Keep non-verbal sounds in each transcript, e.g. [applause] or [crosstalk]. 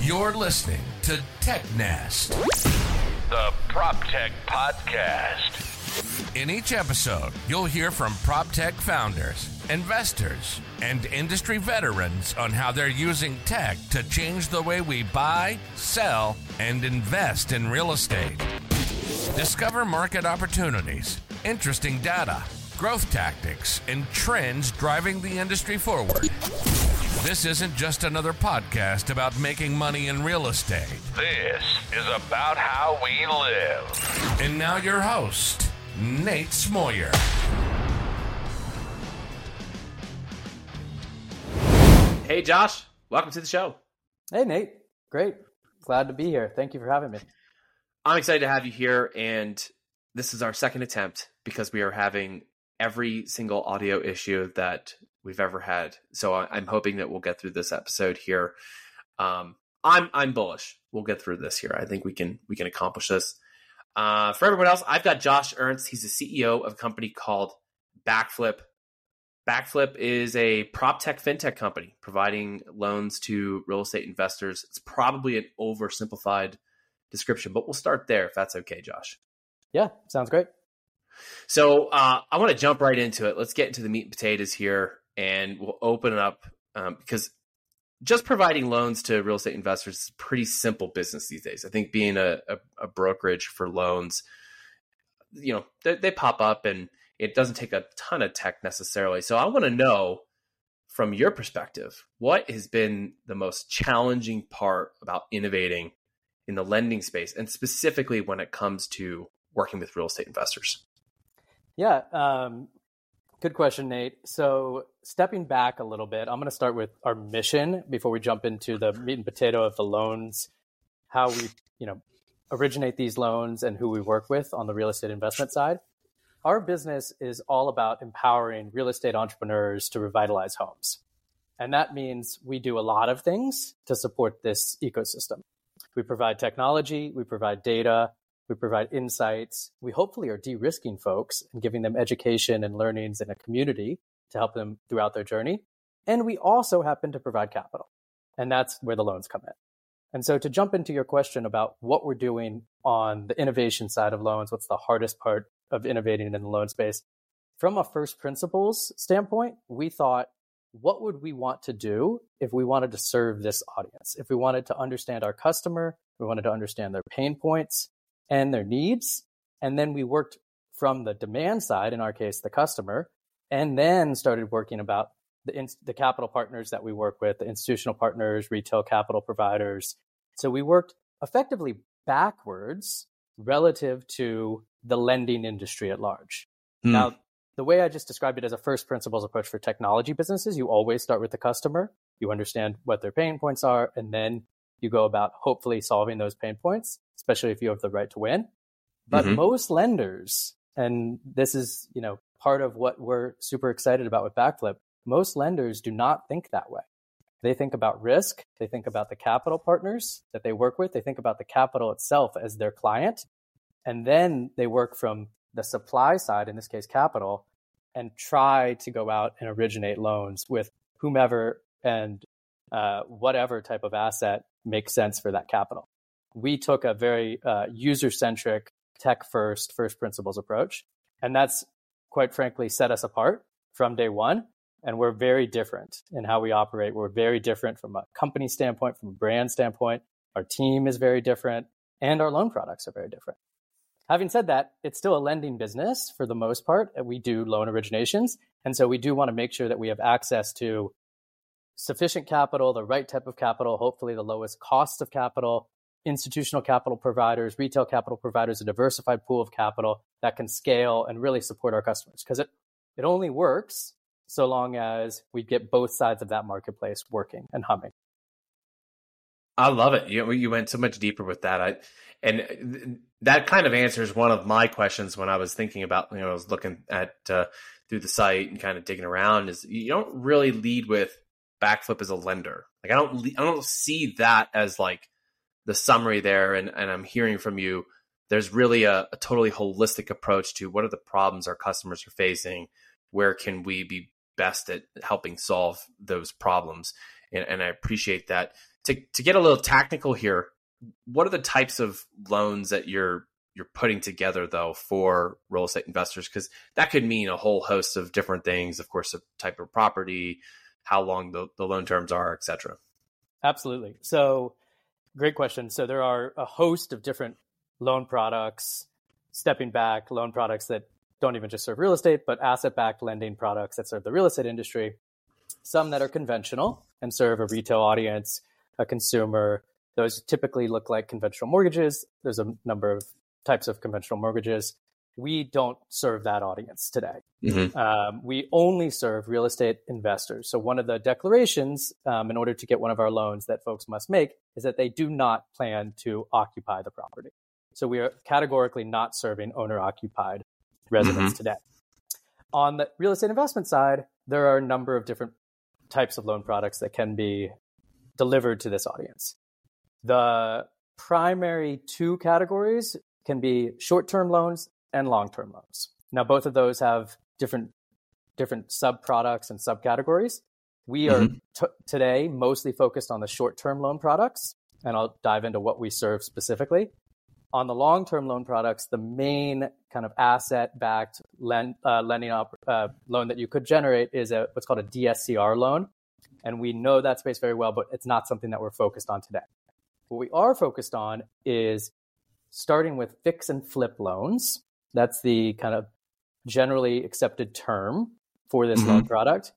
You're listening to Tech Nest, the Prop Tech Podcast. In each episode, you'll hear from prop tech founders, investors, and industry veterans on how they're using tech to change the way we buy, sell, and invest in real estate. Discover market opportunities, interesting data, growth tactics, and trends driving the industry forward. This isn't just another podcast about making money in real estate. This is about how we live. And now, your host, Nate Smoyer. Hey, Josh. Welcome to the show. Hey, Nate. Great. Glad to be here. Thank you for having me. I'm excited to have you here. And this is our second attempt because we are having every single audio issue that we've ever had. So I'm hoping that we'll get through this episode here. Um, I'm I'm bullish. We'll get through this here. I think we can we can accomplish this. Uh, for everyone else, I've got Josh Ernst. He's the CEO of a company called Backflip. Backflip is a prop tech fintech company providing loans to real estate investors. It's probably an oversimplified description, but we'll start there if that's okay, Josh. Yeah, sounds great. So uh, I want to jump right into it. Let's get into the meat and potatoes here, and we'll open up um, because just providing loans to real estate investors is a pretty simple business these days. I think being a, a, a brokerage for loans, you know, they, they, pop up and it doesn't take a ton of tech necessarily. So I want to know from your perspective, what has been the most challenging part about innovating in the lending space and specifically when it comes to working with real estate investors? Yeah, um, Good question, Nate. So, stepping back a little bit, I'm going to start with our mission before we jump into the meat and potato of the loans, how we, you know, originate these loans and who we work with on the real estate investment side. Our business is all about empowering real estate entrepreneurs to revitalize homes. And that means we do a lot of things to support this ecosystem. We provide technology, we provide data, we provide insights. We hopefully are de risking folks and giving them education and learnings in a community to help them throughout their journey. And we also happen to provide capital. And that's where the loans come in. And so, to jump into your question about what we're doing on the innovation side of loans, what's the hardest part of innovating in the loan space? From a first principles standpoint, we thought, what would we want to do if we wanted to serve this audience? If we wanted to understand our customer, we wanted to understand their pain points, and their needs. And then we worked from the demand side, in our case, the customer, and then started working about the, the capital partners that we work with, the institutional partners, retail capital providers. So we worked effectively backwards relative to the lending industry at large. Hmm. Now, the way I just described it as a first principles approach for technology businesses, you always start with the customer. You understand what their pain points are, and then you go about hopefully solving those pain points especially if you have the right to win. But mm-hmm. most lenders, and this is, you know, part of what we're super excited about with Backflip, most lenders do not think that way. They think about risk. They think about the capital partners that they work with. They think about the capital itself as their client. And then they work from the supply side, in this case, capital, and try to go out and originate loans with whomever and uh, whatever type of asset makes sense for that capital we took a very uh, user centric, tech first, first principles approach. And that's quite frankly set us apart from day one. And we're very different in how we operate. We're very different from a company standpoint, from a brand standpoint. Our team is very different, and our loan products are very different. Having said that, it's still a lending business for the most part. We do loan originations. And so we do want to make sure that we have access to sufficient capital, the right type of capital, hopefully the lowest cost of capital, institutional capital providers, retail capital providers, a diversified pool of capital that can scale and really support our customers. Because it, it only works so long as we get both sides of that marketplace working and humming. I love it. You you went so much deeper with that. I and that kind of answers one of my questions when I was thinking about you know I was looking at uh, through the site and kind of digging around. Is you don't really lead with backflip as a lender. Like I don't I don't see that as like the summary there, and, and I'm hearing from you, there's really a, a totally holistic approach to what are the problems our customers are facing, where can we be best at helping solve those problems. and, and I appreciate that. To to get a little technical here, what are the types of loans that you're you're putting together though for real estate investors? Because that could mean a whole host of different things. Of course, the type of property, how long the, the loan terms are, etc. Absolutely. So, great question. So there are a host of different loan products. Stepping back, loan products that don't even just serve real estate, but asset backed lending products that serve the real estate industry. Some that are conventional and serve a retail audience, a consumer. Those typically look like conventional mortgages. There's a number of types of conventional mortgages. We don't serve that audience today. Mm-hmm. Um, we only serve real estate investors. So, one of the declarations um, in order to get one of our loans that folks must make is that they do not plan to occupy the property. So, we are categorically not serving owner occupied residents mm-hmm. today. On the real estate investment side, there are a number of different types of loan products that can be delivered to this audience. The primary two categories can be short term loans and long term loans. Now, both of those have different different sub products and subcategories. We are mm-hmm. t- today mostly focused on the short term loan products, and I'll dive into what we serve specifically on the long term loan products, the main kind of asset backed lend, uh, lending op, uh, loan that you could generate is a, what's called a DSCR loan. And we know that space very well, but it's not something that we're focused on today. What we are focused on is starting with fix and flip loans. That's the kind of generally accepted term for this mm-hmm. loan product.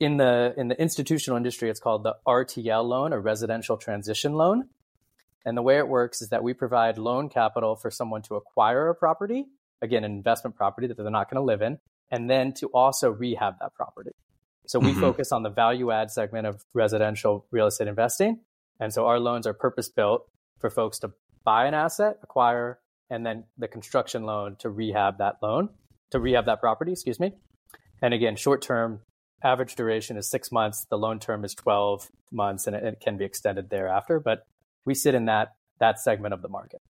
In the in the institutional industry, it's called the RTL loan, a residential transition loan. And the way it works is that we provide loan capital for someone to acquire a property, again, an investment property that they're not going to live in, and then to also rehab that property. So we mm-hmm. focus on the value add segment of residential real estate investing. And so our loans are purpose built for folks to buy an asset, acquire, and then the construction loan to rehab that loan, to rehab that property, excuse me. And again, short term, average duration is six months. The loan term is 12 months and it, it can be extended thereafter. But we sit in that that segment of the market.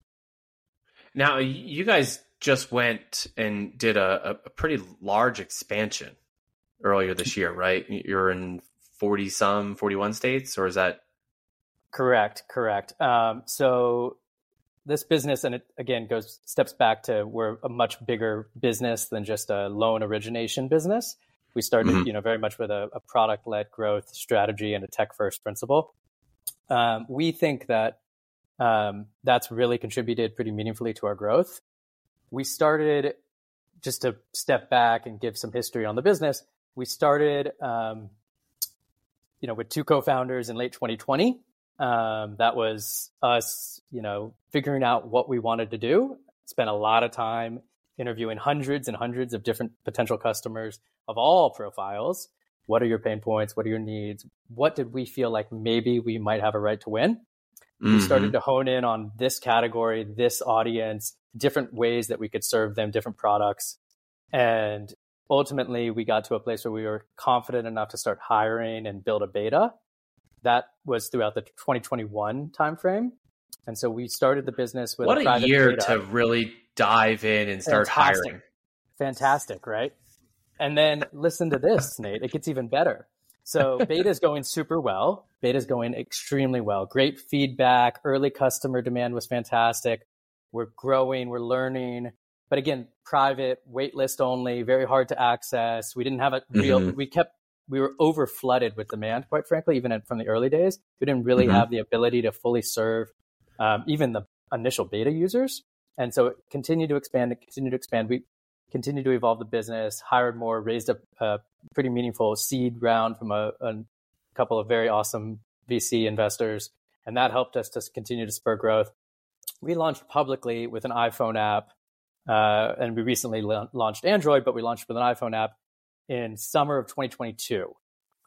Now, you guys just went and did a, a pretty large expansion earlier this year, right? You're in 40 some, 41 states, or is that? Correct, correct. Um, so this business, and it again goes steps back to we're a much bigger business than just a loan origination business. We started, mm-hmm. you know, very much with a, a product led growth strategy and a tech first principle um, we think that um, that's really contributed pretty meaningfully to our growth. We started just to step back and give some history on the business. We started, um, you know, with two co-founders in late 2020. Um, that was us, you know, figuring out what we wanted to do. Spent a lot of time interviewing hundreds and hundreds of different potential customers of all profiles what are your pain points? What are your needs? What did we feel like maybe we might have a right to win? Mm-hmm. We started to hone in on this category, this audience, different ways that we could serve them, different products. And ultimately, we got to a place where we were confident enough to start hiring and build a beta. That was throughout the 2021 timeframe. And so we started the business with what a, year beta. to really dive in and start Fantastic. hiring. Fantastic, right? And then listen to this, Nate. It gets even better. So [laughs] beta is going super well. Beta is going extremely well. Great feedback. Early customer demand was fantastic. We're growing. We're learning. But again, private, waitlist only, very hard to access. We didn't have a real. Mm-hmm. We kept. We were over flooded with demand, quite frankly, even from the early days. We didn't really mm-hmm. have the ability to fully serve um, even the initial beta users. And so it continued to expand and continued to expand. We continued to evolve the business, hired more, raised a, a pretty meaningful seed round from a, a, couple of very awesome VC investors, and that helped us to continue to spur growth. We launched publicly with an iPhone app, uh, and we recently la- launched Android, but we launched with an iPhone app in summer of 2022,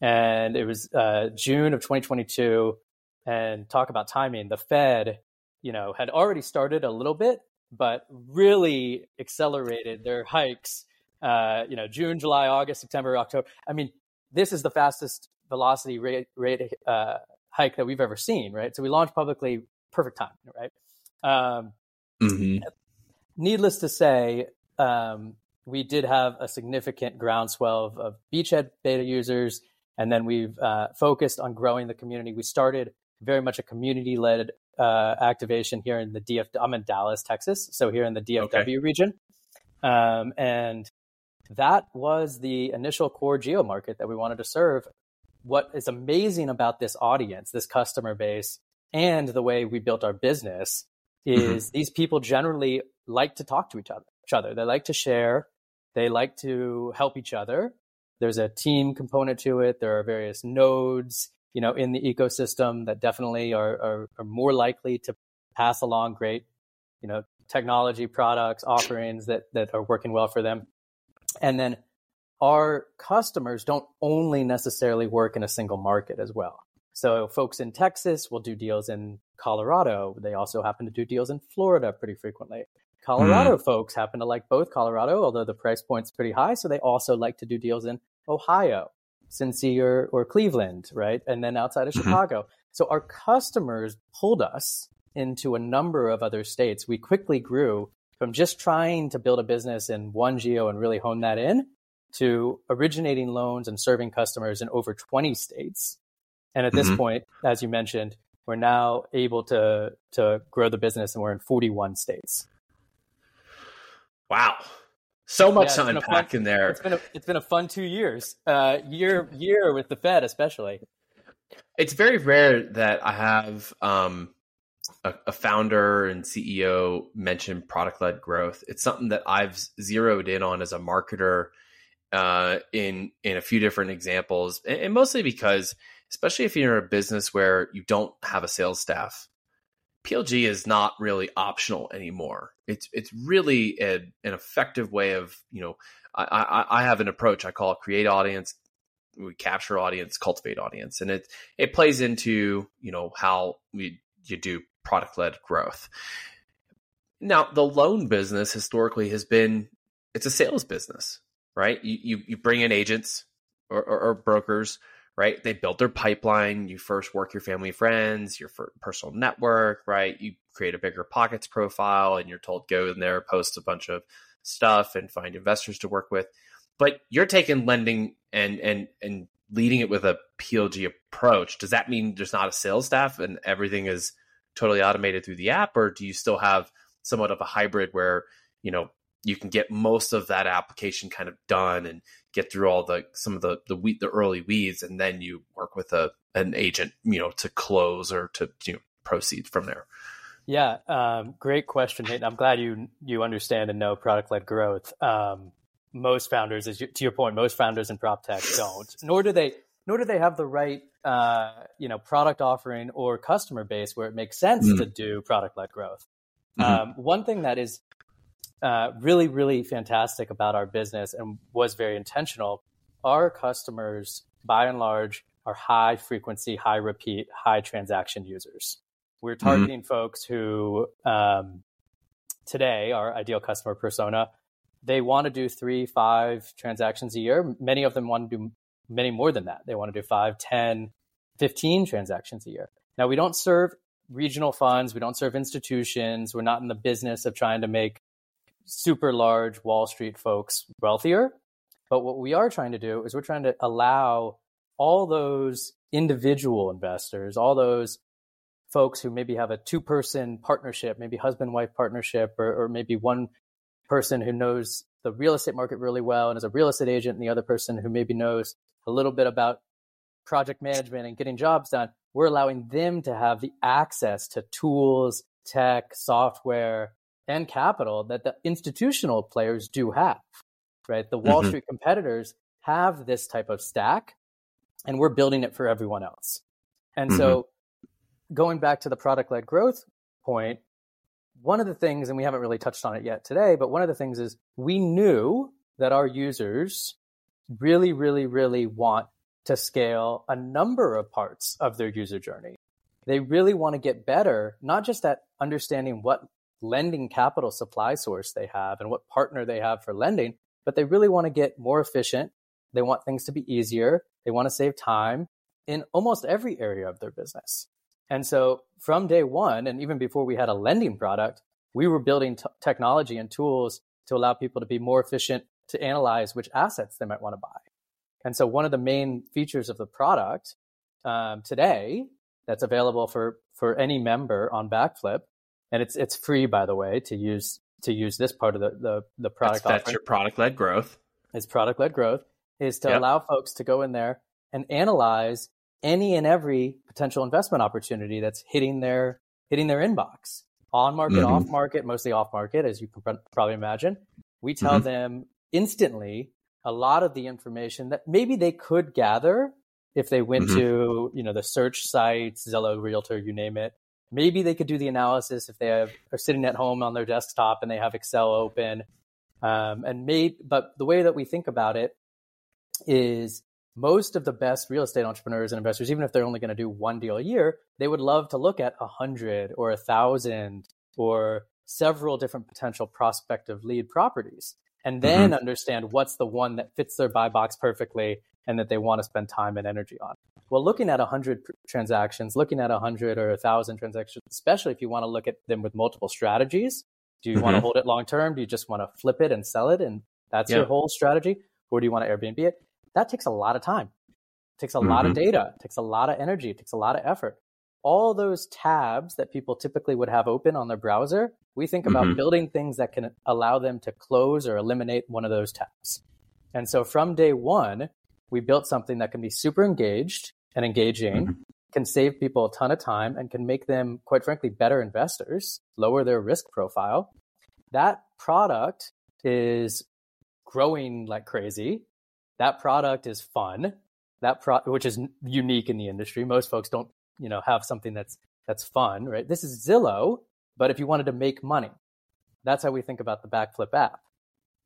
and it was uh, June of 2022. And talk about timing, the Fed, you know, had already started a little bit but really accelerated their hikes. Uh, you know, June, July, August, September, October. I mean, this is the fastest velocity rate, rate uh, hike that we've ever seen, right? So we launched publicly, perfect time, right? Um, mm-hmm. Needless to say, um, we did have a significant groundswell of, of beachhead beta users And then we've uh, focused on growing the community. We started very much a community led uh, activation here in the DF. I'm in Dallas, Texas, so here in the DFW okay. region, um, and that was the initial core geo market that we wanted to serve. What is amazing about this audience, this customer base, and the way we built our business mm-hmm. is mm-hmm. these people generally like to talk to each other. Each other. They like to share. They like to help each other. There's a team component to it. There are various nodes you know, in the ecosystem that definitely are, are, are more likely to pass along great, you know, technology products, offerings that, that are working well for them. And then our customers don't only necessarily work in a single market as well. So folks in Texas will do deals in Colorado. They also happen to do deals in Florida pretty frequently. Colorado mm. folks happen to like both Colorado, although the price point's pretty high. So they also like to do deals in Ohio. Cincy or, or Cleveland, right? And then outside of mm-hmm. Chicago. So our customers pulled us into a number of other states. We quickly grew from just trying to build a business in one geo and really hone that in to originating loans and serving customers in over 20 states. And at this mm-hmm. point, as you mentioned, we're now able to to grow the business and we're in 41 states. Wow. So much yeah, to unpack fun, in there. It's been a, it's been a fun two years, uh, year [laughs] year with the Fed especially. It's very rare that I have um, a, a, founder and CEO mention product led growth. It's something that I've zeroed in on as a marketer uh, in in a few different examples, and, and mostly because, especially if you're in a business where you don't have a sales staff, PLG is not really optional anymore. It's it's really a, an effective way of you know I, I, I have an approach I call create audience, we capture audience, cultivate audience, and it it plays into you know how we you do product led growth. Now the loan business historically has been it's a sales business, right? You you, you bring in agents or, or, or brokers right? They built their pipeline. You first work your family friends, your personal network, right? You create a BiggerPockets profile and you're told go in there, post a bunch of stuff and find investors to work with. But you're taking lending and and and leading it with a PLG approach. Does that mean there's not a sales staff and everything is totally automated through the app or do you still have somewhat of a hybrid where, you know, you can get most of that application kind of done and get through all the some of the the weed, the early weeds, and then you work with a an agent, you know, to close or to you know, proceed from there. Yeah, um, great question, Nate. I'm glad you you understand and know product led growth. Um, most founders, as you, to your point, most founders in prop tech don't, nor do they nor do they have the right uh, you know product offering or customer base where it makes sense mm-hmm. to do product led growth. Mm-hmm. Um, one thing that is uh, really, really fantastic about our business and was very intentional. Our customers, by and large, are high frequency, high repeat, high transaction users. We're mm-hmm. targeting mm-hmm. folks who um, today, our ideal customer persona, they want to do three, five transactions a year. Many of them want to do many more than that. They want to do five, 10, 15 transactions a year. Now, we don't serve regional funds, we don't serve institutions, we're not in the business of trying to make super large Wall Street folks wealthier. But what we are trying to do is we're trying to allow all those individual investors, all those folks who maybe have a two person partnership, maybe husband wife partnership, or, or maybe one person who knows the real estate market really well and is a real estate agent, and the other person who maybe knows a little bit about project management and getting jobs done. We're allowing them to have the access to tools, tech, software, and capital that the institutional players do have, right? The Wall mm-hmm. Street competitors have this type of stack, and we're building it for everyone else. And mm-hmm. so, going back to the product led growth point, one of the things, and we haven't really touched on it yet today, but one of the things is we knew that our users really, really, really want to scale a number of parts of their user journey. They really want to get better, not just at understanding what lending capital supply source they have and what partner they have for lending, but they really want to get more efficient. They want things to be easier. They want to save time in almost every area of their business. And so from day one, and even before we had a lending product, we were building t- technology and tools to allow people to be more efficient to analyze which assets they might want to buy. And so one of the main features of the product um, today that's available for for any member on Backflip, and it's it's free by the way to use to use this part of the the, the product. That's, that's your product led growth. It's product led growth is to yep. allow folks to go in there and analyze any and every potential investment opportunity that's hitting their hitting their inbox on market, mm-hmm. off market, mostly off market, as you can probably imagine. We tell mm-hmm. them instantly a lot of the information that maybe they could gather if they went mm-hmm. to you know the search sites, Zillow, Realtor, you name it. Maybe they could do the analysis if they have, are sitting at home on their desktop and they have Excel open. Um, and maybe, but the way that we think about it is most of the best real estate entrepreneurs and investors, even if they're only going to do one deal a year, they would love to look at a hundred or a thousand or several different potential prospective lead properties and then mm-hmm. understand what's the one that fits their buy box perfectly and that they want to spend time and energy on. Well, looking at 100 transactions, looking at 100 or 1,000 transactions, especially if you want to look at them with multiple strategies, do you mm-hmm. want to hold it long term? Do you just want to flip it and sell it? And that's yeah. your whole strategy? Or do you want to Airbnb it? that takes a lot of time. It takes a mm-hmm. lot of mm-hmm. data. It takes a lot of energy. It takes a lot of effort. All those tabs that people typically would have open on their browser, we think about mm-hmm. building things that can allow them to close or eliminate one of those tabs. And so from day one, we built something that can be super engaged and engaging, mm-hmm. can save people a ton of time, and can make them, quite frankly, better investors, lower their risk profile. That product is growing like crazy. That product is fun. That pro which is unique in the industry. Most folks don't you know have something that's that's fun right? This is zillow but if you wanted to make money that's how we think about the backflip app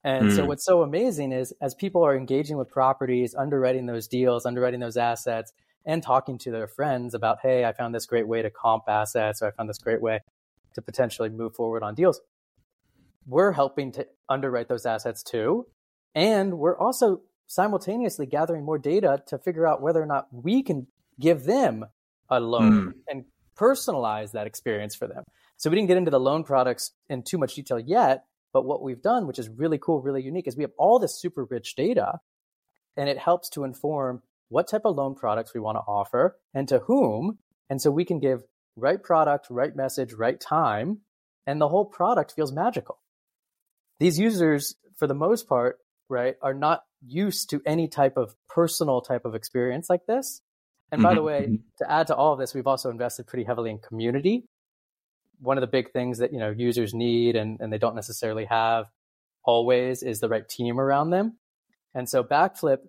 and mm. so hmm. what's so amazing is as people are engaging with properties underwriting those deals underwriting those assets and talking to their friends about hey i found this great way to comp assets or i found this great way to potentially move forward on deals we're helping to underwrite those assets too and we're also simultaneously gathering more data to figure out whether or not we can give them a loan mm. and personalize that experience for them. So we didn't get into the loan products in too much detail yet, but what we've done, which is really cool, really unique, is we have all this super rich data and it helps to inform what type of loan products we want to offer and to whom. And so we can give right product, right message, right time, and the whole product feels magical. These users, for the most part, right, are not used to any type of personal type of experience like this. And mm-hmm. by the mm-hmm, way, mm-hmm. to add to all of this, we've also invested pretty heavily in community. One of the big things that you know users need and, and they don't necessarily have always is the right team around them. And so Backflip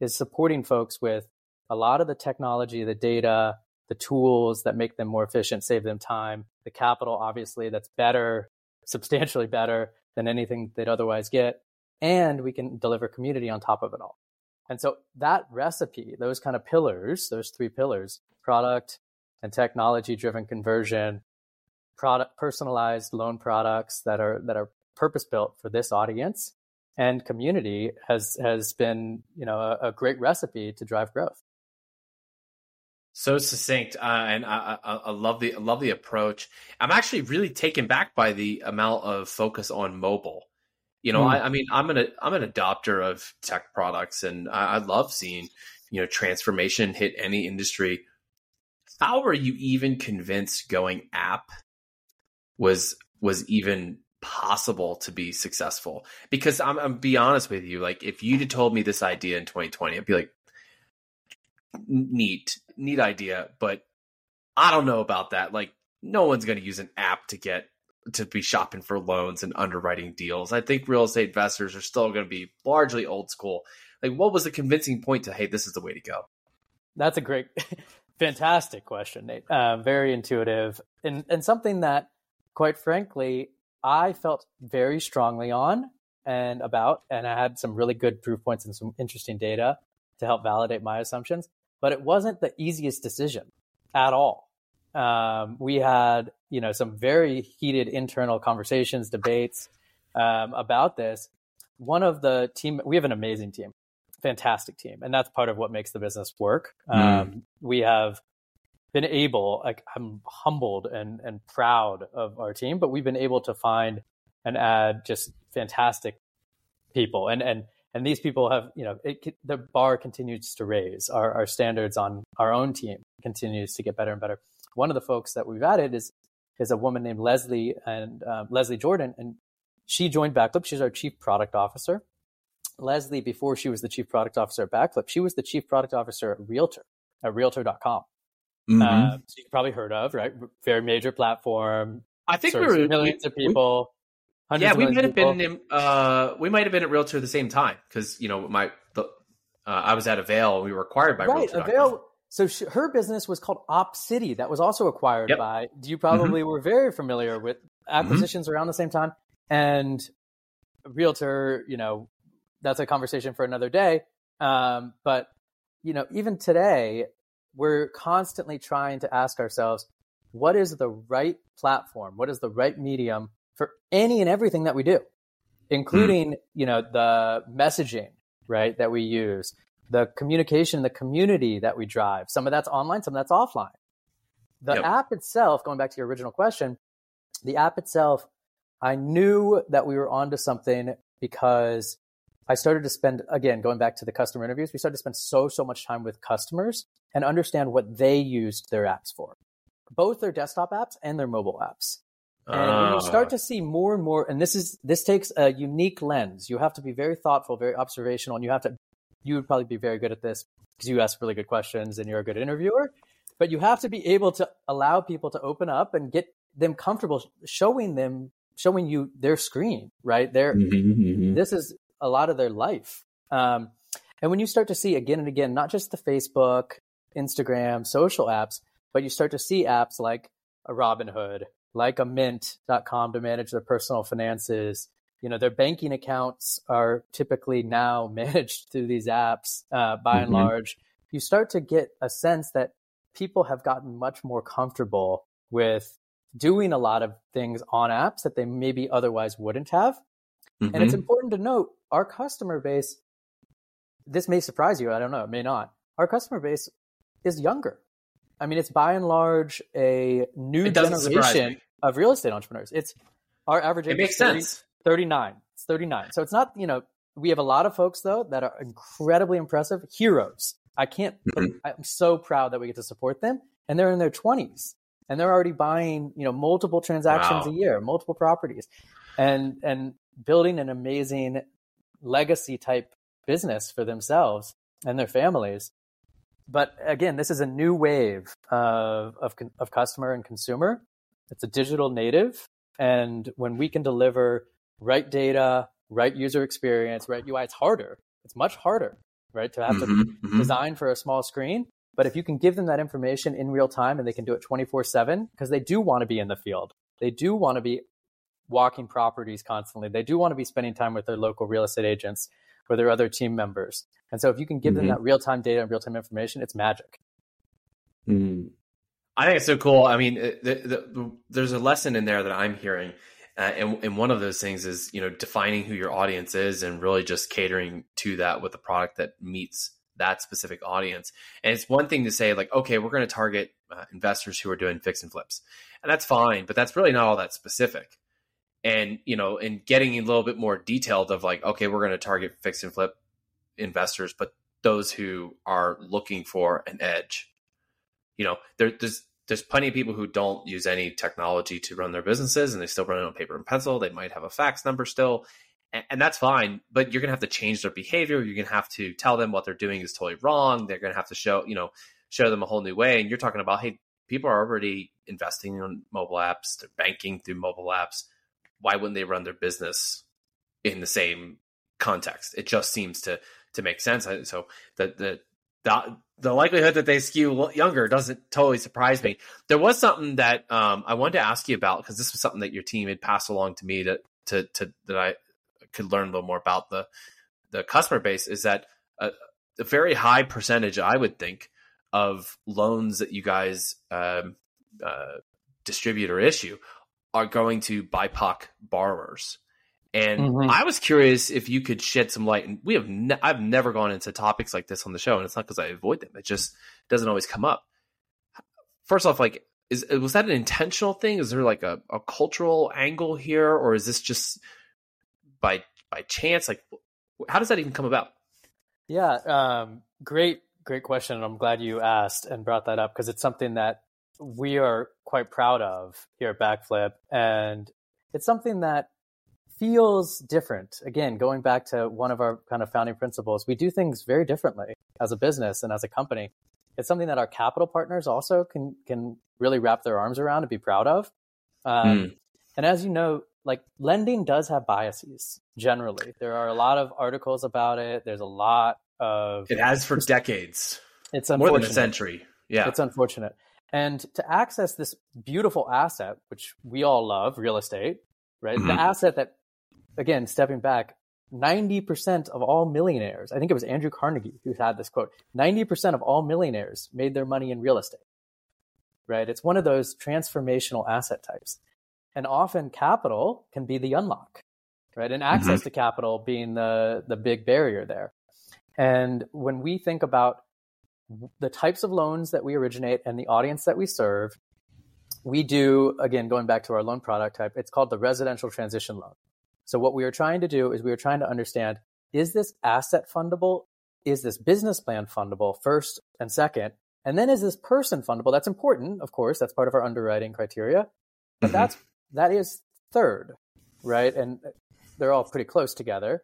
is supporting folks with a lot of the technology, the data, the tools that make them more efficient, save them time, the capital, obviously, that's better, substantially better than anything they'd otherwise get and we can deliver community on top of it all. And so that recipe, those kind of pillars, those three pillars, product and technology driven conversion, product personalized loan products that are that are purpose built for this audience and community has has been, you know, a, a great recipe to drive growth. So succinct, uh, and I, I, I, love the I love the approach. I'm actually really taken back by the amount of focus on mobile. You know, mm. I, I, mean, I'm an I'm an adopter of tech products, and I, I love seeing you know transformation hit any industry. How are you even convinced going app was was even possible to be successful? Because I'm, I'm be honest with you, like if you'd told me this idea in 2020, I'd be like, neat, neat idea, but I don't know about that. Like, no one's going to use an app to get to be shopping for loans and underwriting deals. I think real estate investors are still going to be largely old school. Like, what was the convincing point to, hey, this is the way to go? That's a great, [laughs] fantastic question, Nate. Uh, very intuitive and, and something that, quite frankly, I felt very strongly on and about, and I had some really good proof points and some interesting data to help validate my assumptions. But it wasn't the easiest decision at all um, we had you know some very heated internal conversations, debates um, about this. One of the team, we have an amazing team, fantastic team, and that's part of what makes the business work. Mm. Um, we have been able, like I'm humbled and and proud of our team, but we've been able to find and add just fantastic people. And and and these people have you know it, the bar continues to raise. Our, our standards on our own team continues to get better and better. One of the folks that we've added is is a woman named leslie and uh, leslie jordan and she joined backflip. She's our chief product officer. Leslie before she was the chief product officer at backflip she was the chief product officer at realtor at realtor.com mm-hmm. uh, so you've probably heard of right very major platform i think we were millions we, of people yeah, we might have been in, uh, we might have been at Realtor at the same time because you know my the, uh, I was at Avail. We were acquired by right, Realtor. Avail. So she, her business was called Opcity. That was also acquired yep. by. You probably mm-hmm. were very familiar with acquisitions mm-hmm. around the same time, and Realtor. You know, that's a conversation for another day. Um, but you know, even today, we're constantly trying to ask ourselves, what is the right platform? What is the right medium for any and everything that we do, including, mm. you know, the messaging, right, that we use, the communication, the community that we drive. Some of that's online, some of that's offline. The yep. app itself, going back to your original question, the app itself, I knew that we were onto something because I started to spend, again, going back to the customer interviews, we started to spend so, so much time with customers and understand what they used their apps for, both their desktop apps and their mobile apps. And uh, you start ah. to see more and more, and this is this takes a unique lens. You have to be very thoughtful, very observational, and you have to. You would probably be very good at this because you ask really good questions and you're a good interviewer. But you have to be able to allow people to open up and get them comfortable showing them, showing you their screen, right? Their mm-hmm, mm-hmm. this is a lot of their life. Um, and when you start to see again and again, not just the Facebook, Instagram, social apps, but you start to see apps like a Robinhood like a mint.com to manage their personal finances. You know, their banking accounts are typically now [laughs] managed through these apps uh, by mm-hmm. and large. You start to get a sense that people have gotten much more comfortable with doing a lot of things on apps that they maybe otherwise wouldn't have. Mm-hmm. And it's important to note our customer base, this may surprise you, I don't know, it may not. Our customer base is younger. I mean, it's by and large a new generation of real estate entrepreneurs. It's our average age. It makes 30, sense. 39. It's 39. So it's not, you know, we have a lot of folks though that are incredibly impressive heroes. I can't, mm-hmm. I'm so proud that we get to support them and they're in their 20s and they're already buying, you know, multiple transactions wow. a year, multiple properties and, and building an amazing legacy type business for themselves and their families but again, this is a new wave of, of, of customer and consumer. It's a digital native. And when we can deliver right data, right user experience, right UI, it's harder. It's much harder, right? To have mm-hmm, to mm-hmm. design for a small screen. But if you can give them that information in real time and they can do it 24 7, because they do want to be in the field, they do want to be walking properties constantly, they do want to be spending time with their local real estate agents or their other team members. And so if you can give mm-hmm. them that real time data and real time information, it's magic. Mm. I think it's so cool. I mean, the, the, the, there's a lesson in there that I'm hearing. Uh, and, and one of those things is, you know, defining who your audience is and really just catering to that with a product that meets that specific audience. And it's one thing to say, like, okay, we're going to target uh, investors who are doing fix and flips. And that's fine, but that's really not all that specific. And, you know, and getting a little bit more detailed of like, okay, we're going to target fix and flip investors, but those who are looking for an edge. You know, there, there's there's plenty of people who don't use any technology to run their businesses, and they still run it on paper and pencil. They might have a fax number still, and, and that's fine. But you're gonna have to change their behavior. You're gonna have to tell them what they're doing is totally wrong. They're gonna have to show you know show them a whole new way. And you're talking about hey, people are already investing in mobile apps. They're banking through mobile apps. Why wouldn't they run their business in the same context? It just seems to to make sense. So the the the, the likelihood that they skew younger doesn't totally surprise me. There was something that um, I wanted to ask you about because this was something that your team had passed along to me that to, to that I could learn a little more about the the customer base. Is that a, a very high percentage, I would think, of loans that you guys um, uh, distribute or issue are going to BIPOC borrowers. And mm-hmm. I was curious if you could shed some light. And we have, ne- I've never gone into topics like this on the show, and it's not because I avoid them; it just doesn't always come up. First off, like, is was that an intentional thing? Is there like a, a cultural angle here, or is this just by by chance? Like, How does that even come about? Yeah, um, great, great question. And I'm glad you asked and brought that up because it's something that we are quite proud of here at Backflip, and it's something that feels different. Again, going back to one of our kind of founding principles, we do things very differently as a business and as a company. It's something that our capital partners also can can really wrap their arms around and be proud of. Um, mm. And as you know, like lending does have biases generally. There are a lot of articles about it. There's a lot of it has for decades. It's more than a century. Yeah, it's unfortunate. And to access this beautiful asset, which we all love, real estate, right? Mm-hmm. The asset that, again, stepping back, 90% of all millionaires, I think it was Andrew Carnegie who had this quote 90% of all millionaires made their money in real estate, right? It's one of those transformational asset types. And often capital can be the unlock, right? And access mm-hmm. to capital being the, the big barrier there. And when we think about the types of loans that we originate and the audience that we serve, we do, again, going back to our loan product type, it's called the residential transition loan. So what we are trying to do is we are trying to understand, is this asset fundable? Is this business plan fundable first and second? And then is this person fundable? That's important, of course, that's part of our underwriting criteria. But mm-hmm. that's that is third, right? And they're all pretty close together.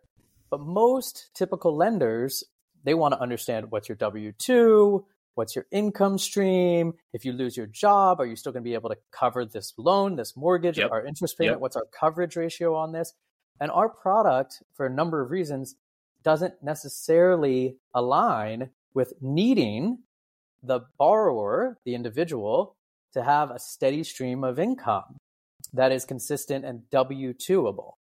But most typical lenders, they want to understand what's your W 2, what's your income stream. If you lose your job, are you still going to be able to cover this loan, this mortgage, yep. our interest payment? Yep. What's our coverage ratio on this? And our product, for a number of reasons, doesn't necessarily align with needing the borrower, the individual, to have a steady stream of income that is consistent and W 2able.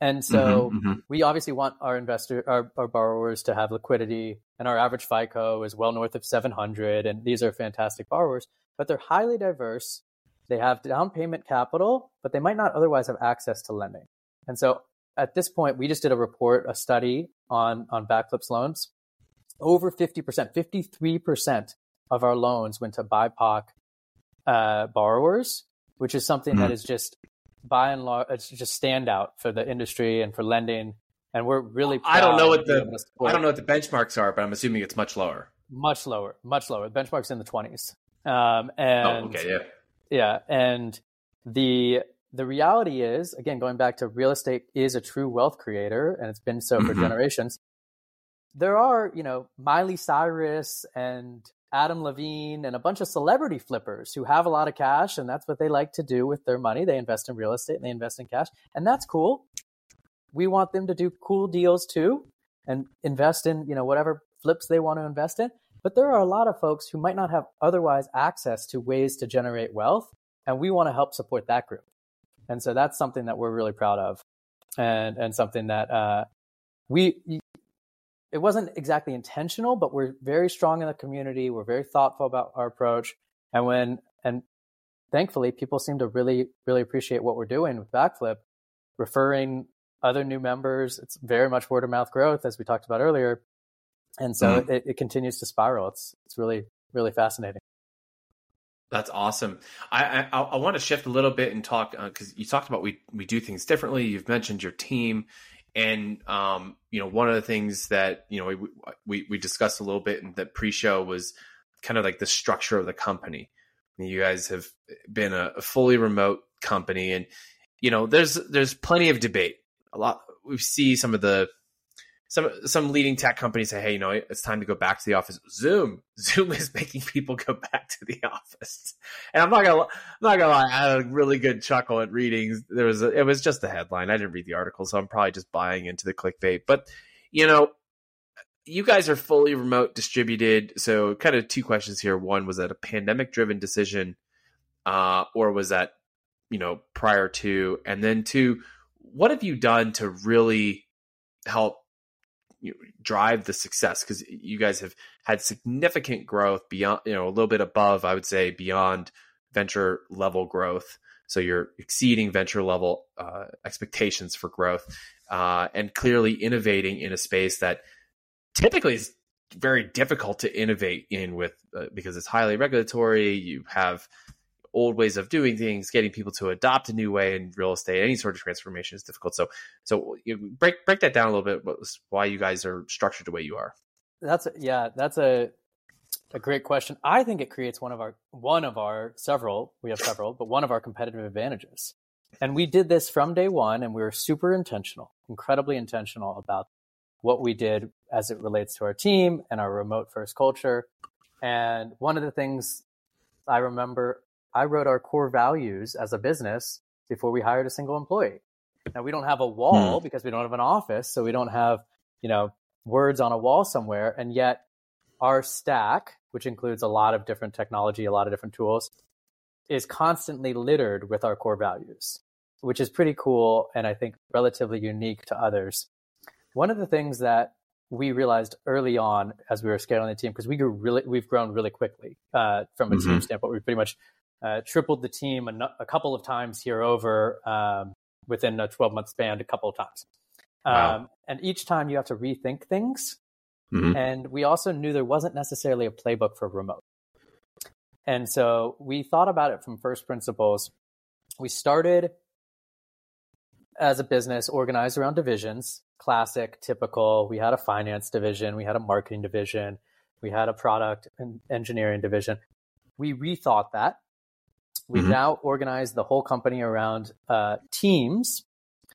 And so mm-hmm, mm-hmm. we obviously want our investor, our, our borrowers to have liquidity, and our average FICO is well north of 700. And these are fantastic borrowers, but they're highly diverse. They have down payment capital, but they might not otherwise have access to lending. And so at this point, we just did a report, a study on on Backflip's loans. Over 50%, 53% of our loans went to BIPOC uh, borrowers, which is something mm-hmm. that is just by and large, it's just standout for the industry and for lending. And we're really. I don't know what the I don't know what the benchmarks are, but I'm assuming it's much lower. Much lower, much lower. The benchmarks in the 20s. Um, and oh, okay, yeah, yeah, and the the reality is, again, going back to real estate is a true wealth creator, and it's been so for mm-hmm. generations. There are, you know, Miley Cyrus and Adam Levine and a bunch of celebrity flippers who have a lot of cash and that's what they like to do with their money. They invest in real estate and they invest in cash. And that's cool. We want them to do cool deals too and invest in, you know, whatever flips they want to invest in. But there are a lot of folks who might not have otherwise access to ways to generate wealth. And we want to help support that group. And so that's something that we're really proud of and, and something that uh, we it wasn't exactly intentional, but we're very strong in the community. We're very thoughtful about our approach. And when, and thankfully, people seem to really, really appreciate what we're doing with Backflip, referring other new members. It's very much word of mouth growth, as we talked about earlier. And so mm. it, it continues to spiral. It's, it's really, really fascinating. That's awesome. I, I, I want to shift a little bit and talk because uh, you talked about we we do things differently. You've mentioned your team, and um, you know, one of the things that you know we we, we discussed a little bit in the pre-show was kind of like the structure of the company. You guys have been a, a fully remote company, and you know, there's there's plenty of debate. A lot we see some of the some some leading tech companies say, "Hey, you know, it's time to go back to the office." Zoom, [laughs] Zoom is making people go back to the office, and I'm not gonna, I'm not gonna lie, I had a really good chuckle at reading. There was, a, it was just a headline. I didn't read the article, so I'm probably just buying into the clickbait. But you know, you guys are fully remote distributed. So, kind of two questions here. One, was that a pandemic-driven decision, uh, or was that you know prior to? And then two, what have you done to really help drive the success because you guys have had significant growth beyond you know a little bit above i would say beyond venture level growth. So you're exceeding venture level uh, expectations for growth uh, and clearly innovating in a space that typically is very difficult to innovate in with uh, because it's highly regulatory. You have old ways of doing things, getting people to adopt a new way in real estate, any sort of transformation is difficult. So, so break break that down a little bit. Why you guys are structured the way you are? That's a, yeah, that's a a great question. I think it creates one of our one of our several. We have several, but one of our competitive advantages. And we did this from day one, and we were super intentional, incredibly intentional about what we did as it relates to our team and our remote first culture. And one of the things I remember, I wrote our core values as a business before we hired a single employee. Now we don't have a wall hmm. because we don't have an office, so we don't have, you know, words on a wall somewhere. And yet our stack, which includes a lot of different technology, a lot of different tools, is constantly littered with our core values, which is pretty cool and I think relatively unique to others. One of the things that we realized early on as we were scaling the team, because we grew really, we've grown really quickly uh, from a mm-hmm. team standpoint. We pretty much uh, tripled the team a, a, couple of times here over um, within a 12 month span, a couple of times. Wow. Um, and each time you have to rethink things. Mm-hmm. And we also knew there wasn't necessarily a playbook for remote. And so we thought about it from first principles. We started as a business organized around divisions, classic, typical. We had a finance division, we had a marketing division, we had a product and engineering division. We rethought that. We've mm-hmm. now organize the whole company around uh, teams.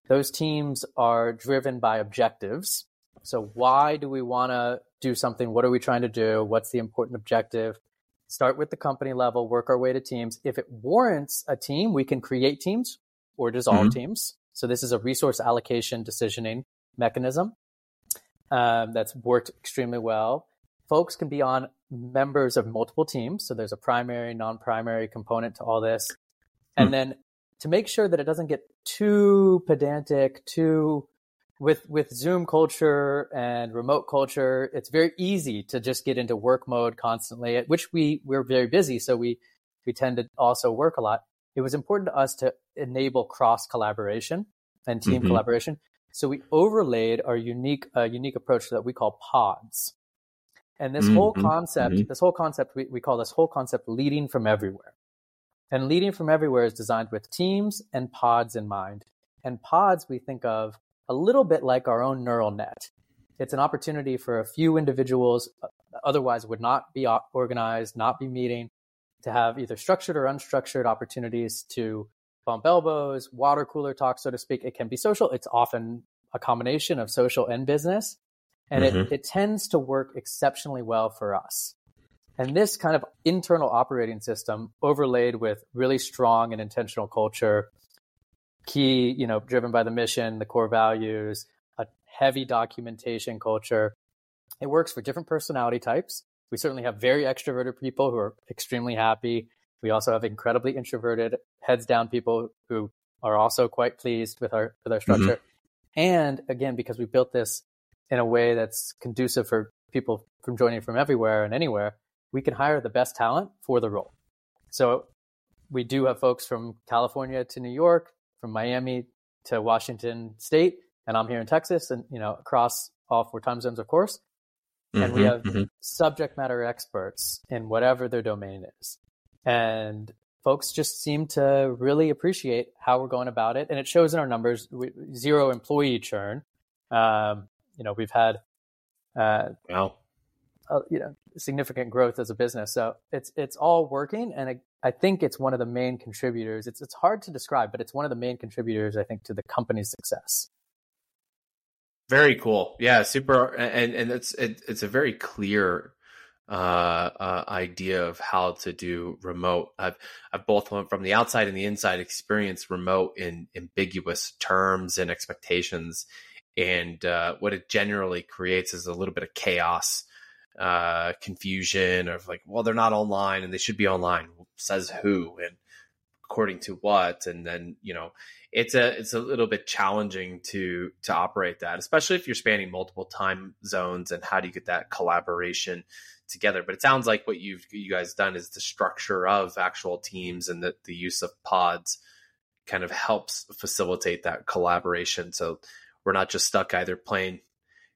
Those teams are driven by objectives. So, why do we want to do something? What are we trying to do? What's the important objective? start with the company level, work our way to teams. If it warrants a team, we can create teams or dissolve mm-hmm. teams. So this is a resource allocation decisioning mechanism um, that's worked extremely well. Folks can be on members of multiple teams. So there's a primary, non-primary component to all this. And mm. then to make sure that it doesn't get too pedantic, too with with Zoom culture and remote culture, it's very easy to just get into work mode constantly, at which we we're very busy, so we we tend to also work a lot. It was important to us to enable cross collaboration and team mm-hmm. collaboration. So we overlaid our unique uh, unique approach that we call pods. And this mm-hmm. whole concept, mm-hmm. this whole concept, we, we call this whole concept leading from everywhere. And leading from everywhere is designed with teams and pods in mind. And pods we think of a little bit like our own neural net. It's an opportunity for a few individuals uh, otherwise would not be organized, not be meeting, to have either structured or unstructured opportunities to bump elbows, water cooler talk, so to speak. It can be social. It's often a combination of social and business. And mm-hmm. it, it tends to work exceptionally well for us. And this kind of internal operating system overlaid with really strong and intentional culture key, you know, driven by the mission, the core values, a heavy documentation culture. It works for different personality types. We certainly have very extroverted people who are extremely happy. We also have incredibly introverted, heads down people who are also quite pleased with our with our mm-hmm. structure. Mm-hmm. And again, because we built this in a way that's conducive for people from joining from everywhere and anywhere, we can hire the best talent for the role. So we do have folks from California to New York, from Miami to Washington State, and I'm here in Texas, and you know across all four time zones, of course. And mm-hmm, we have mm-hmm. subject matter experts in whatever their domain is, and folks just seem to really appreciate how we're going about it, and it shows in our numbers. We, zero employee churn. Um, you know, we've had uh, wow. Uh, you know significant growth as a business. So it's it's all working, and I, I think it's one of the main contributors. It's it's hard to describe, but it's one of the main contributors I think to the company's success. Very cool. Yeah, super. And and it's it, it's a very clear uh, uh, idea of how to do remote. I've I've both from the outside and the inside experienced remote in ambiguous terms and expectations, and uh, what it generally creates is a little bit of chaos uh, confusion of like, well, they're not online and they should be online. Says who and according to what? And then you know, it's a it's a little bit challenging to to operate that, especially if you're spanning multiple time zones and how do you get that collaboration together? But it sounds like what you've you guys done is the structure of actual teams and the the use of pods kind of helps facilitate that collaboration. So we're not just stuck either playing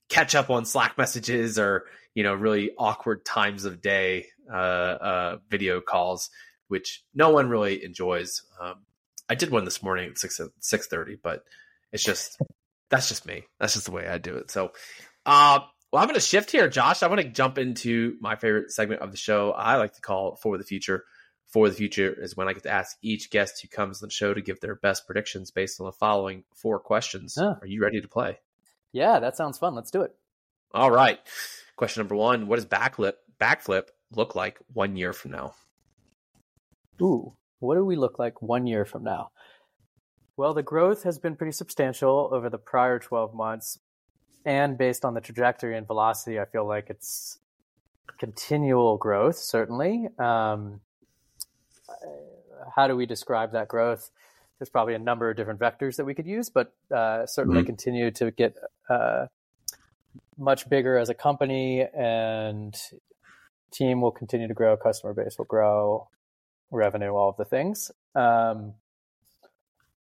catch up on Slack messages or you know really awkward times of day uh, uh, video calls. which no one really enjoys. Um, I did one this morning at six six thirty, but it's just that's just me. That's just the way I do it. So, uh, well, I'm going to shift here, Josh. I want to jump into my favorite segment of the show. I like to call for the future. For the future is when I get to ask each guest who comes on the show to give their best predictions based on the following four questions. Yeah. Are you ready to play? Yeah, that sounds fun. Let's do it. All right. Question number one: What does backflip backflip look like one year from now? Ooh, what do we look like one year from now? Well, the growth has been pretty substantial over the prior 12 months. And based on the trajectory and velocity, I feel like it's continual growth, certainly. Um, how do we describe that growth? There's probably a number of different vectors that we could use, but uh, certainly Mhm. continue to get uh, much bigger as a company and team will continue to grow, customer base will grow, revenue, all of the things. Um,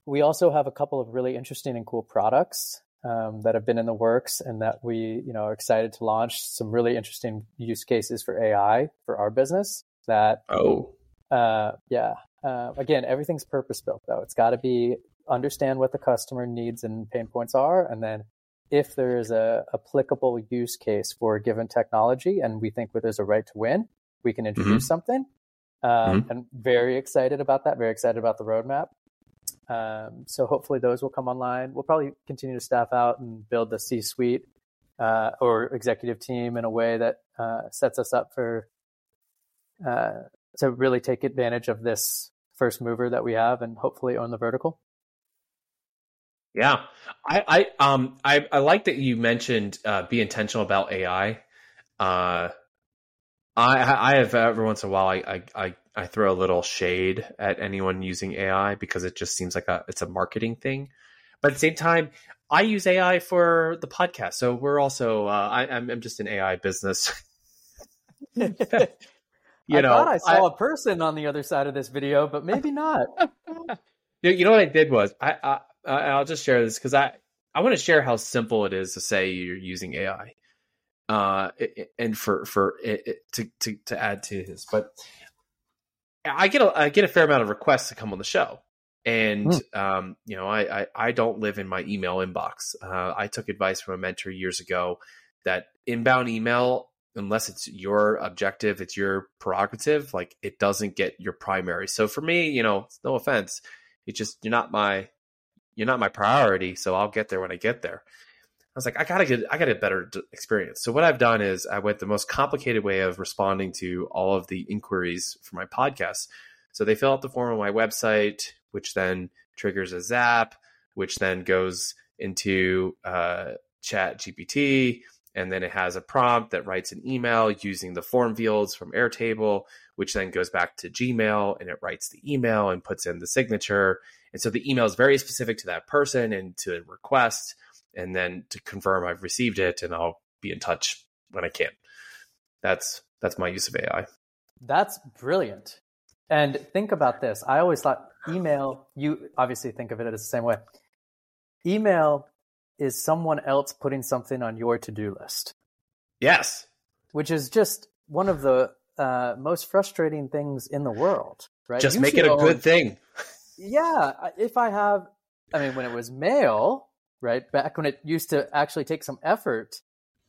we also have a couple of really interesting and cool products um, that have been in the works and that we, you know, are excited to launch some really interesting use cases for AI for our business that Oh, uh, yeah. Uh, again, everything's purpose built though. It's got to be understand what the customer needs and pain points are, and then if there is a applicable use case for a given technology, and we think where there's a right to win, we can introduce something. Um, And very excited about that. Very excited about the roadmap. Um, so hopefully those will come online. We'll probably continue to staff out and build the C-suite uh, or executive team in a way that uh, sets us up for uh, to really take advantage of this first mover that we have and hopefully own the vertical. Yeah, I, I um I, I like that you mentioned uh, be intentional about AI. Uh, I I have every once in a while I, I I I throw a little shade at anyone using AI because it just seems like a it's a marketing thing, but at the same time I use AI for the podcast, so we're also uh, I, I'm I'm just an AI business. [laughs] [laughs] you I know, thought I saw a person on the other side of this video, but maybe not. [laughs] You, know what I did was I, I I- I'll just share this because I I want to share how simple it is to say you're using AI, uh, and for for it, it, to to to add to his, but I get a I get a fair amount of requests to come on the show, and um, you know I, I I don't live in my email inbox. Uh, I took advice from a mentor years ago that inbound email unless it's your objective, it's your prerogative, like it doesn't get your primary. So for me, you know, no offense, it's just you're not my you're not my priority, so I'll get there when I get there. I was like, I gotta get, I gotta get a better experience. So what I've done is I went the most complicated way of responding to all of the inquiries for my podcast. So they fill out the form on my website, which then triggers a zap, which then goes into uh, Chat GPT, and then it has a prompt that writes an email using the form fields from Airtable, which then goes back to Gmail and it writes the email and puts in the signature. And so the email is very specific to that person and to the request, and then to confirm I've received it, and I'll be in touch when I can. That's that's my use of AI. That's brilliant. And think about this. I always thought email, you obviously think of it as the same way. Email is someone else putting something on your to do list, Yes. which is just one of the uh, most frustrating things in the world, right? Just You make it a own- good thing. Yeah. If I have, I mean, when it was mail, right? Back when it used to actually take some effort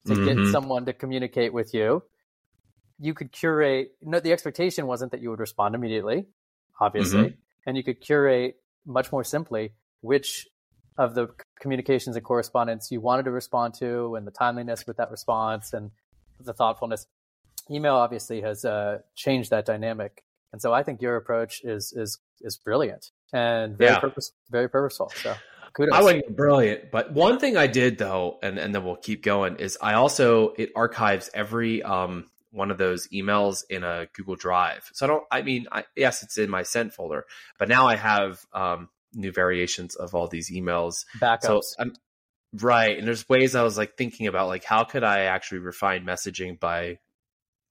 to Mhm. get someone to communicate with you, you could curate. No, the expectation wasn't that you would respond immediately, obviously, Mm-hmm. and you could curate much more simply which of the communications and correspondence you wanted to respond to, and the timeliness with that response, and the thoughtfulness. Email obviously has uh, changed that dynamic, and so I think your approach is is is brilliant and very Yeah. purpose very purposeful. So kudos. I wouldn't brilliant, but one thing I did though, and, and then we'll keep going, is I also it archives every um one of those emails in a Google Drive. So I don't I mean I, yes, it's in my sent folder, but now I have um new variations of all these emails. backups. So I'm right, and there's ways I was like thinking about like how could I actually refine messaging by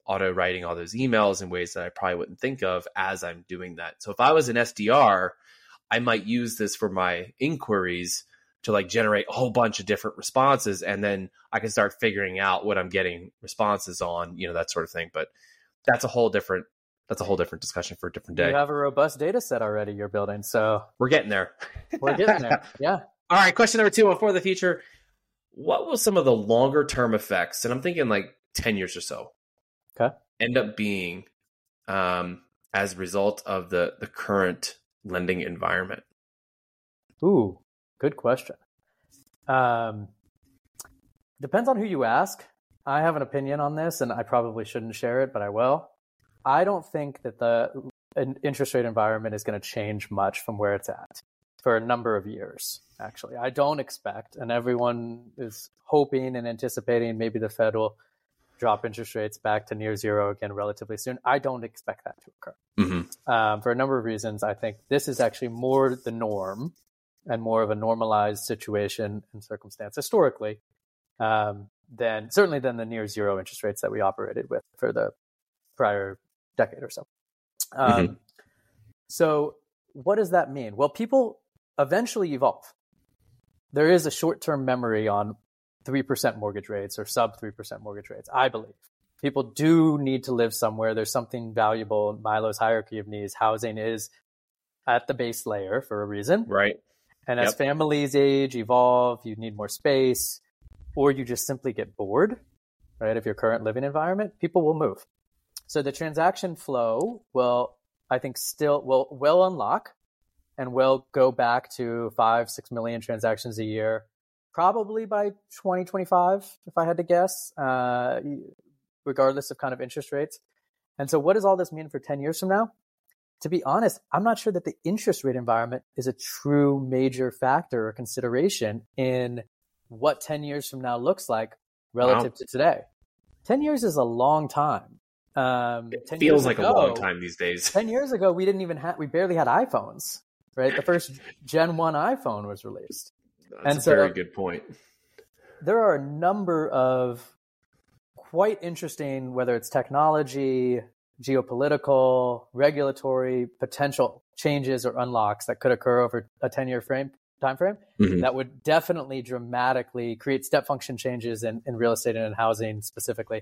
auto writing all those emails in ways that I probably wouldn't think of as I'm doing that. So if I was an SDR, I might use this for my inquiries to like generate a whole bunch of different responses and then I can start figuring out what I'm getting responses on, you know, that sort of thing. But that's a whole different that's a whole different discussion for a different day. You have a robust data set already you're building, so We're getting there. [laughs] we're getting there. [laughs] Yeah. All right, question number two on for the future. What will some of the longer term effects, and I'm thinking like 10 years or so, Okay. end up being um, as a result of the, the current lending environment? Ooh, good question. Um, depends on who you ask. I have an opinion on this, and I probably shouldn't share it, but I will. I don't think that the interest rate environment is going to change much from where it's at for a number of years. Actually, I don't expect, and everyone is hoping and anticipating maybe the Fed will drop interest rates back to near zero again relatively soon. I don't expect that to occur Mm-hmm. um, for a number of reasons. I think this is actually more the norm and more of a normalized situation and circumstance historically um, than certainly than the near zero interest rates that we operated with for the prior decade or so. Um, So, what does that mean? Well, people eventually evolve. There is a short term memory on 3% mortgage rates or sub 3% mortgage rates, I believe. People do need to live somewhere. There's something valuable in Maslow's hierarchy of needs. Housing is at the base layer for a reason. Right. And as Yep. families age, evolve, you need more space, or you just simply get bored, right, of your current living environment, people will move. So the transaction flow will, I think, still will will unlock and will go back to five, six million transactions a year, probably by 2025, if I had to guess, uh, regardless of kind of interest rates. And so, what does all this mean for 10 years from now? to be honest, I'm not sure that the interest rate environment is a true major factor or consideration in what 10 years from now looks like relative Wow. to today. 10 years is a long time. Um, 10 It feels like a long time these days. 10 years ago, we didn't even have, we barely had iPhones, right? The first Gen 1 iPhone was released. That's and a so- very good point. there are a number of quite interesting, whether it's technology, geopolitical, regulatory potential changes or unlocks that could occur over a 10 year frame time frame Mhm. that would definitely dramatically create step function changes in, in real estate and in housing specifically.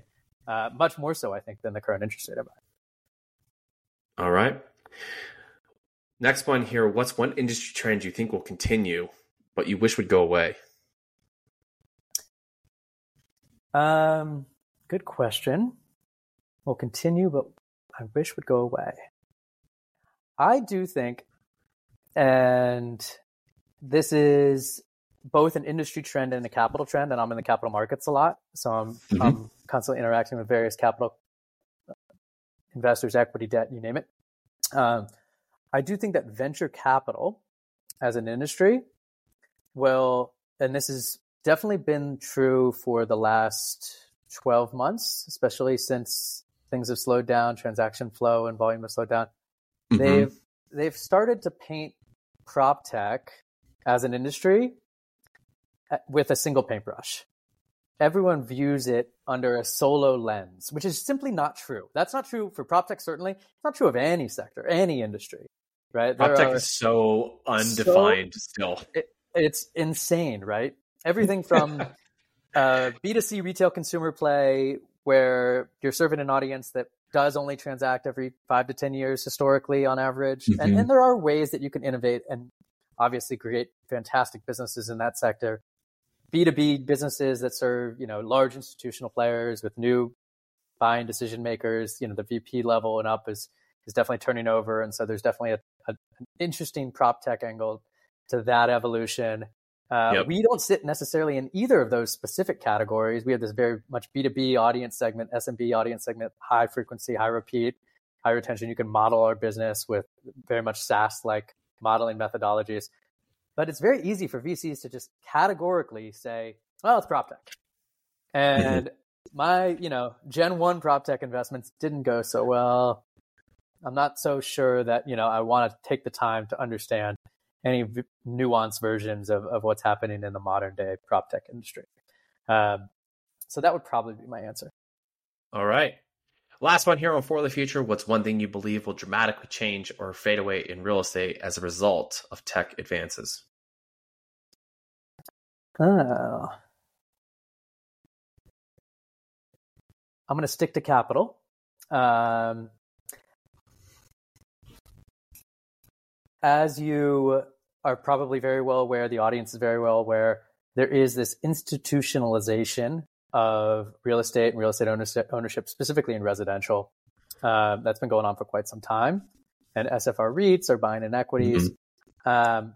Uh, much more so, I think, than the current interest rate environment. All right. Next one here. What's one industry trend you think will continue, but you wish would go away? Um, good question. Will continue, but I wish would go away. I do think, and this is both an industry trend and a capital trend, and I'm in the capital markets a lot, so I'm, Mhm. I'm constantly interacting with various capital investors, equity, debt, you name it. Um, I do think that venture capital as an industry will, and this has definitely been true for the last 12 months, especially since things have slowed down, transaction flow and volume have slowed down. Mhm. They've they've started to paint prop tech as an industry uh, with a single paintbrush. Everyone views it under a solo lens, which is simply not true. That's not true for prop tech, certainly. It's not true of any sector, any industry, right? Prop tech is so undefined still. it's insane, right? Everything from [laughs] uh, B2C retail consumer play, where you're serving an audience that does only transact every five to 10 years historically on average. And, Mhm. and there are ways that you can innovate and obviously create fantastic businesses in that sector. B2B businesses that serve, you know, large institutional players with new buying decision makers, you know, the VP level and up is, is definitely turning over. And so there's definitely a, a, an interesting prop tech angle to that evolution. Uh, Yep. We don't sit necessarily in either of those specific categories. We have this very much B2B audience segment, SMB audience segment, high frequency, high repeat, high retention. You can model our business with very much SaaS like modeling methodologies. But it's very easy for VCs to just categorically say, well, it's prop tech. And my, you know, Gen 1 prop tech investments didn't go so well. I'm not so sure that, you know, I want to take the time to understand any v- nuanced versions of, of what's happening in the modern day prop tech industry. Um, so that would probably be my answer. All right. Last one here on For the Future. What's one thing you believe will dramatically change or fade away in real estate as a result of tech advances? Oh. I'm going to stick to capital. Um, as you are probably very well aware, the audience is very well aware, there is this institutionalization of real estate and real estate ownership, specifically in residential. Uh, that's been going on for quite some time. And SFR REITs are buying in equities. Mm-hmm. Um,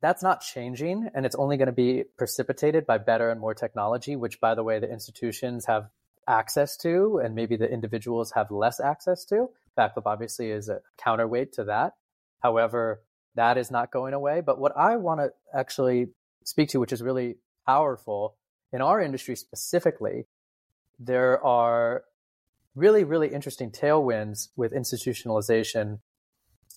that's not changing, and it's only going to be precipitated by better and more technology, which, by the way, the institutions have access to, and maybe the individuals have less access to. Backflip obviously is a counterweight to that. However, that is not going away. But what I want to actually speak to, which is really powerful in our industry specifically, there are really, really interesting tailwinds with institutionalization.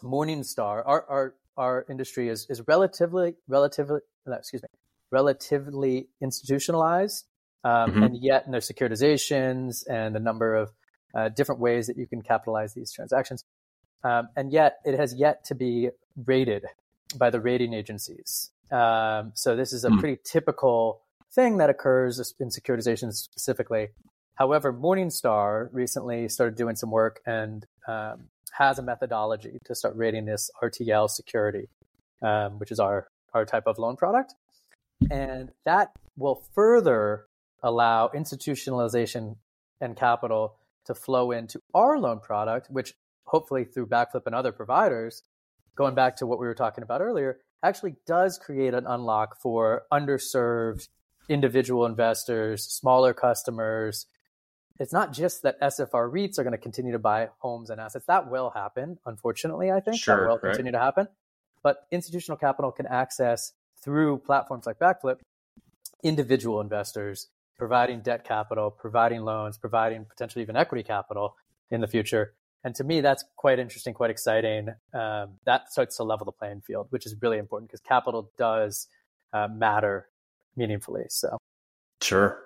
Morningstar, our, our, our industry is, is relatively, relatively, excuse me, relatively institutionalized. Um, mm-hmm. And yet, in their securitizations and a number of uh, different ways that you can capitalize these transactions. Um, and yet, it has yet to be rated by the rating agencies. Um, so, this is a mm. pretty typical thing that occurs in securitizations specifically. However, Morningstar recently started doing some work and um, has a methodology to start rating this RTL security, um, which is our, our type of loan product. And that will further allow institutionalization and capital to flow into our loan product, which hopefully through Backflip and other providers, going back to what we were talking about earlier, actually does create an unlock for underserved individual investors, smaller customers. It's not just that SFR REITs are going to continue to buy homes and assets. That will happen, unfortunately, I think. Sure, that will right. continue to happen. But institutional capital can access through platforms like Backflip individual investors providing debt capital, providing loans, providing potentially even equity capital in the future. And to me, that's quite interesting, quite exciting. Um, that starts to level the playing field, which is really important because capital does uh, matter meaningfully. So, sure.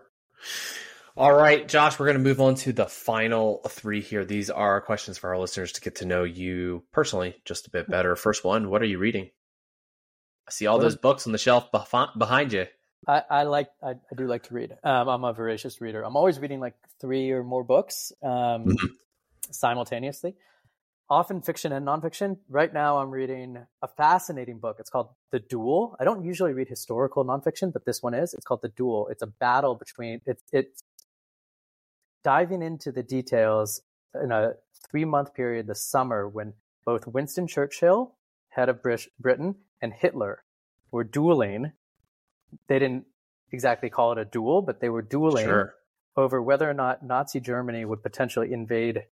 All right, Josh, we're going to move on to the final three here. These are questions for our listeners to get to know you personally just a bit better. First one, what are you reading? I see all those books on the shelf behind you. I, I like I, I, do like to read. Um, I'm a voracious reader. I'm always reading like three or more books um, mm-hmm. simultaneously, often fiction and nonfiction. Right now, I'm reading a fascinating book. It's called The Duel. I don't usually read historical nonfiction, but this one is. It's called The Duel. It's a battle between it's it's diving into the details in a three month period, the summer when both Winston Churchill, head of Britain, and Hitler were dueling they didn't exactly call it a duel, but they were dueling sure. over whether or not Nazi Germany would potentially invade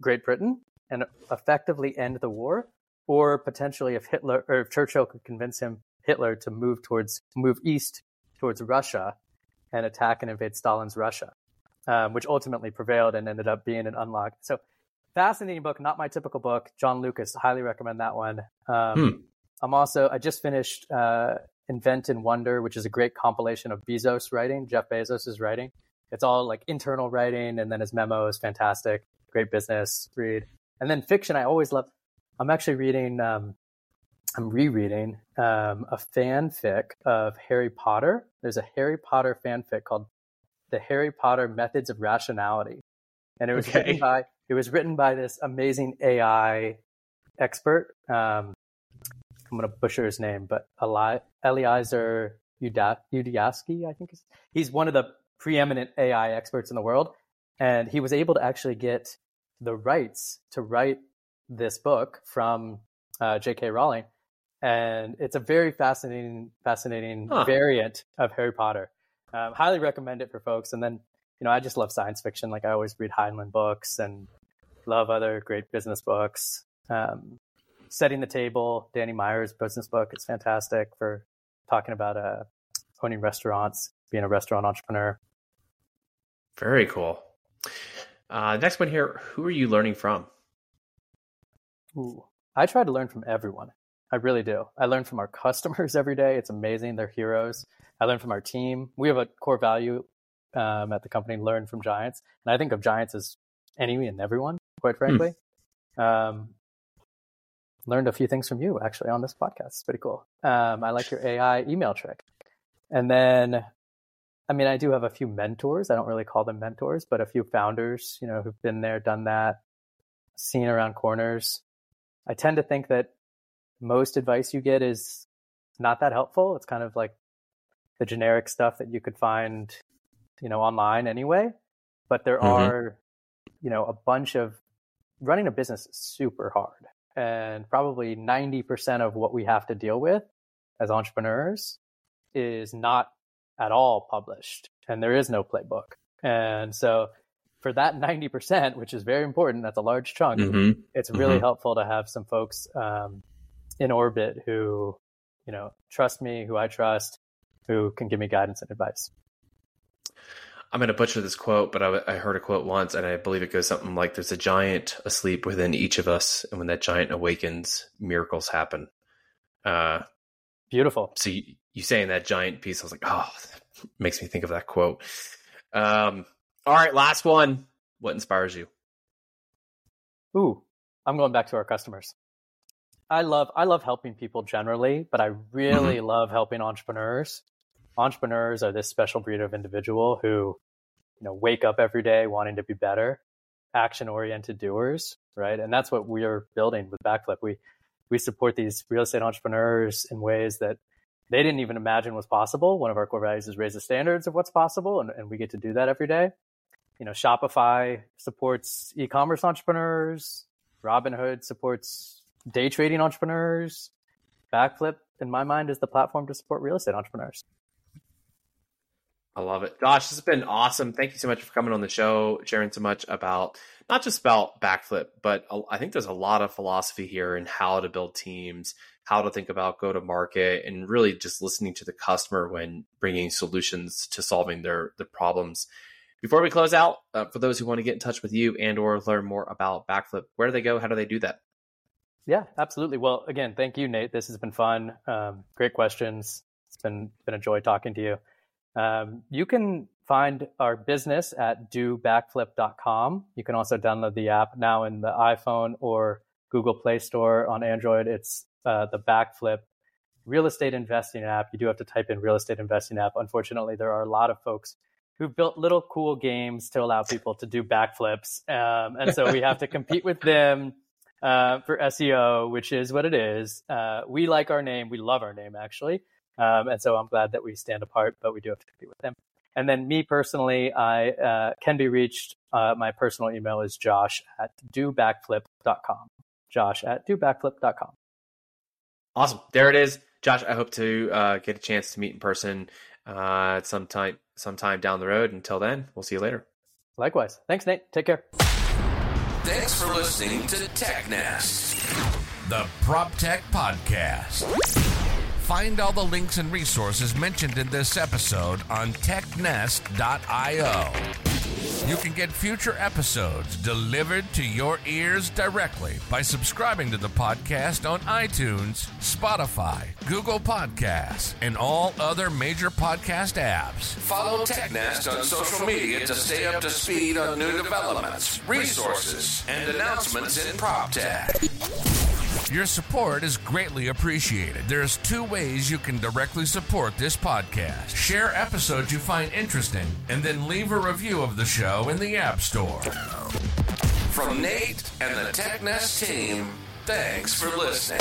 Great Britain and effectively end the war, or potentially if Hitler or if Churchill could convince him Hitler to move towards move east towards Russia and attack and invade Stalin's Russia, um, which ultimately prevailed and ended up being an unlock. So fascinating book, not my typical book. John Lukacs, highly recommend that one. Um, hmm. I'm also I just finished uh, Invent and Wonder, which is a great compilation of Bezos writing, Jeff Bezos' writing. It's all like internal writing, and then his memo is fantastic. Great business read. And then fiction, I always love. I'm actually reading, um, I'm rereading um, a fanfic of Harry Potter. There's a Harry Potter fanfic called "The Harry Potter Methods of Rationality," and it was okay. written by it was written by this amazing AI expert. Um, I'm going to butcher his name, but Eli, Eliezer Yudkowsky, I think he's one of the preeminent AI experts in the world. And he was able to actually get the rights to write this book from uh, J.K. Rowling. And it's a very fascinating, fascinating huh. variant of Harry Potter. Um, highly recommend it for folks. And then, you know, I just love science fiction. Like I always read Heinlein books and love other great business books. Um, setting the table, Danny Meyer's business book. It's fantastic for talking about uh, owning restaurants, being a restaurant entrepreneur. Very cool. Uh, next one here. Who are you learning from? Ooh, I try to learn from everyone. I really do. I learn from our [laughs] customers every day. It's amazing. They're heroes. I learn from our team. We have a core value um, at the company, learn from giants. And I think of giants as any and everyone, quite hmm. frankly. Um, learned a few things from you actually on this podcast. It's pretty cool. Um, I like your AI email trick. And then, I mean, I do have a few mentors. I don't really call them mentors, but a few founders, you know, who've been there, done that, seen around corners. I tend to think that most advice you get is not that helpful. It's kind of like the generic stuff that you could find, you know, online anyway. But there mm-hmm. are, you know, a bunch of running a business is super hard. And probably 90% of what we have to deal with as entrepreneurs is not at all published. And there is no playbook. And so for that 90%, which is very important, that's a large chunk, mm-hmm. it's really mm-hmm. helpful to have some folks um, in orbit who, you know, trust me, who I trust, who can give me guidance and advice. I'm going to butcher this quote, but I, I, heard a quote once, and I believe it goes something like There's a giant asleep within each of us, and when that giant awakens, miracles happen. Uh, Beautiful. So you, you saying that giant piece, I was like, oh, [laughs] makes me think of that quote. Um, all right, last one. What inspires you? Ooh, I'm going back to our customers. I love I love helping people generally, but I really mm-hmm. love helping entrepreneurs. Entrepreneurs are this special breed of individual who, you know, wake up every day wanting to be better, action oriented doers, right? And that's what we are building with Backflip. We we support these real estate entrepreneurs in ways that they didn't even imagine was possible. One of our core values is raise the standards of what's possible, and, and we get to do that every day you know, Shopify supports e-commerce entrepreneurs. Robinhood supports day trading entrepreneurs. Backflip, in my mind, is the platform to support real estate entrepreneurs. I love it. Josh, this has been awesome. Thank you so much for coming on the show, sharing so much about not just about backflip, but I think there's a lot of philosophy here in how to build teams, how to think about go to market, and really just listening to the customer when bringing solutions to solving their the problems. Before we close out, uh, for those who want to get in touch with you and or learn more about Backflip, where do they go? How do they do that? Yeah, absolutely. Well, again, thank you, Nate. This has been fun. Um, great questions. It's been been a joy talking to you. Um, you can find our business at dobackflip.com. You can also download the app now in the iPhone or Google Play Store on Android. It's uh, the Backflip real estate investing app. You do have to type in real estate investing app. Unfortunately, there are a lot of folks who built little cool games to allow people to do backflips. Um, and so we have to compete with them uh, for SEO, which is what it is. Uh, we like our name. We love our name, actually. Um, and so I'm glad that we stand apart, but we do have to compete with them. And then me personally, I uh, can be reached. Uh, my personal email is josh at dobackflip.com. Josh at dobackflip.com. Awesome. There it is. Josh, I hope to uh, get a chance to meet in person uh, at some time sometime down the road. Until then, we'll see you later. Likewise. Thanks, Nate. Take care. Thanks for listening to TechNest, the Prop Tech Podcast. Find all the links and resources mentioned in this episode on technest.io. You can get future episodes delivered to your ears directly by subscribing to the podcast on iTunes, Spotify, Google Podcasts, and all other major podcast apps. Follow TechNest on social media to stay up to speed on new developments, resources, and announcements in prop tech. Your support is greatly appreciated. There's two ways you can directly support this podcast. Share episodes you find interesting, and then leave a review of the show in the App Store. From Nate and the TechNest team, thanks for listening.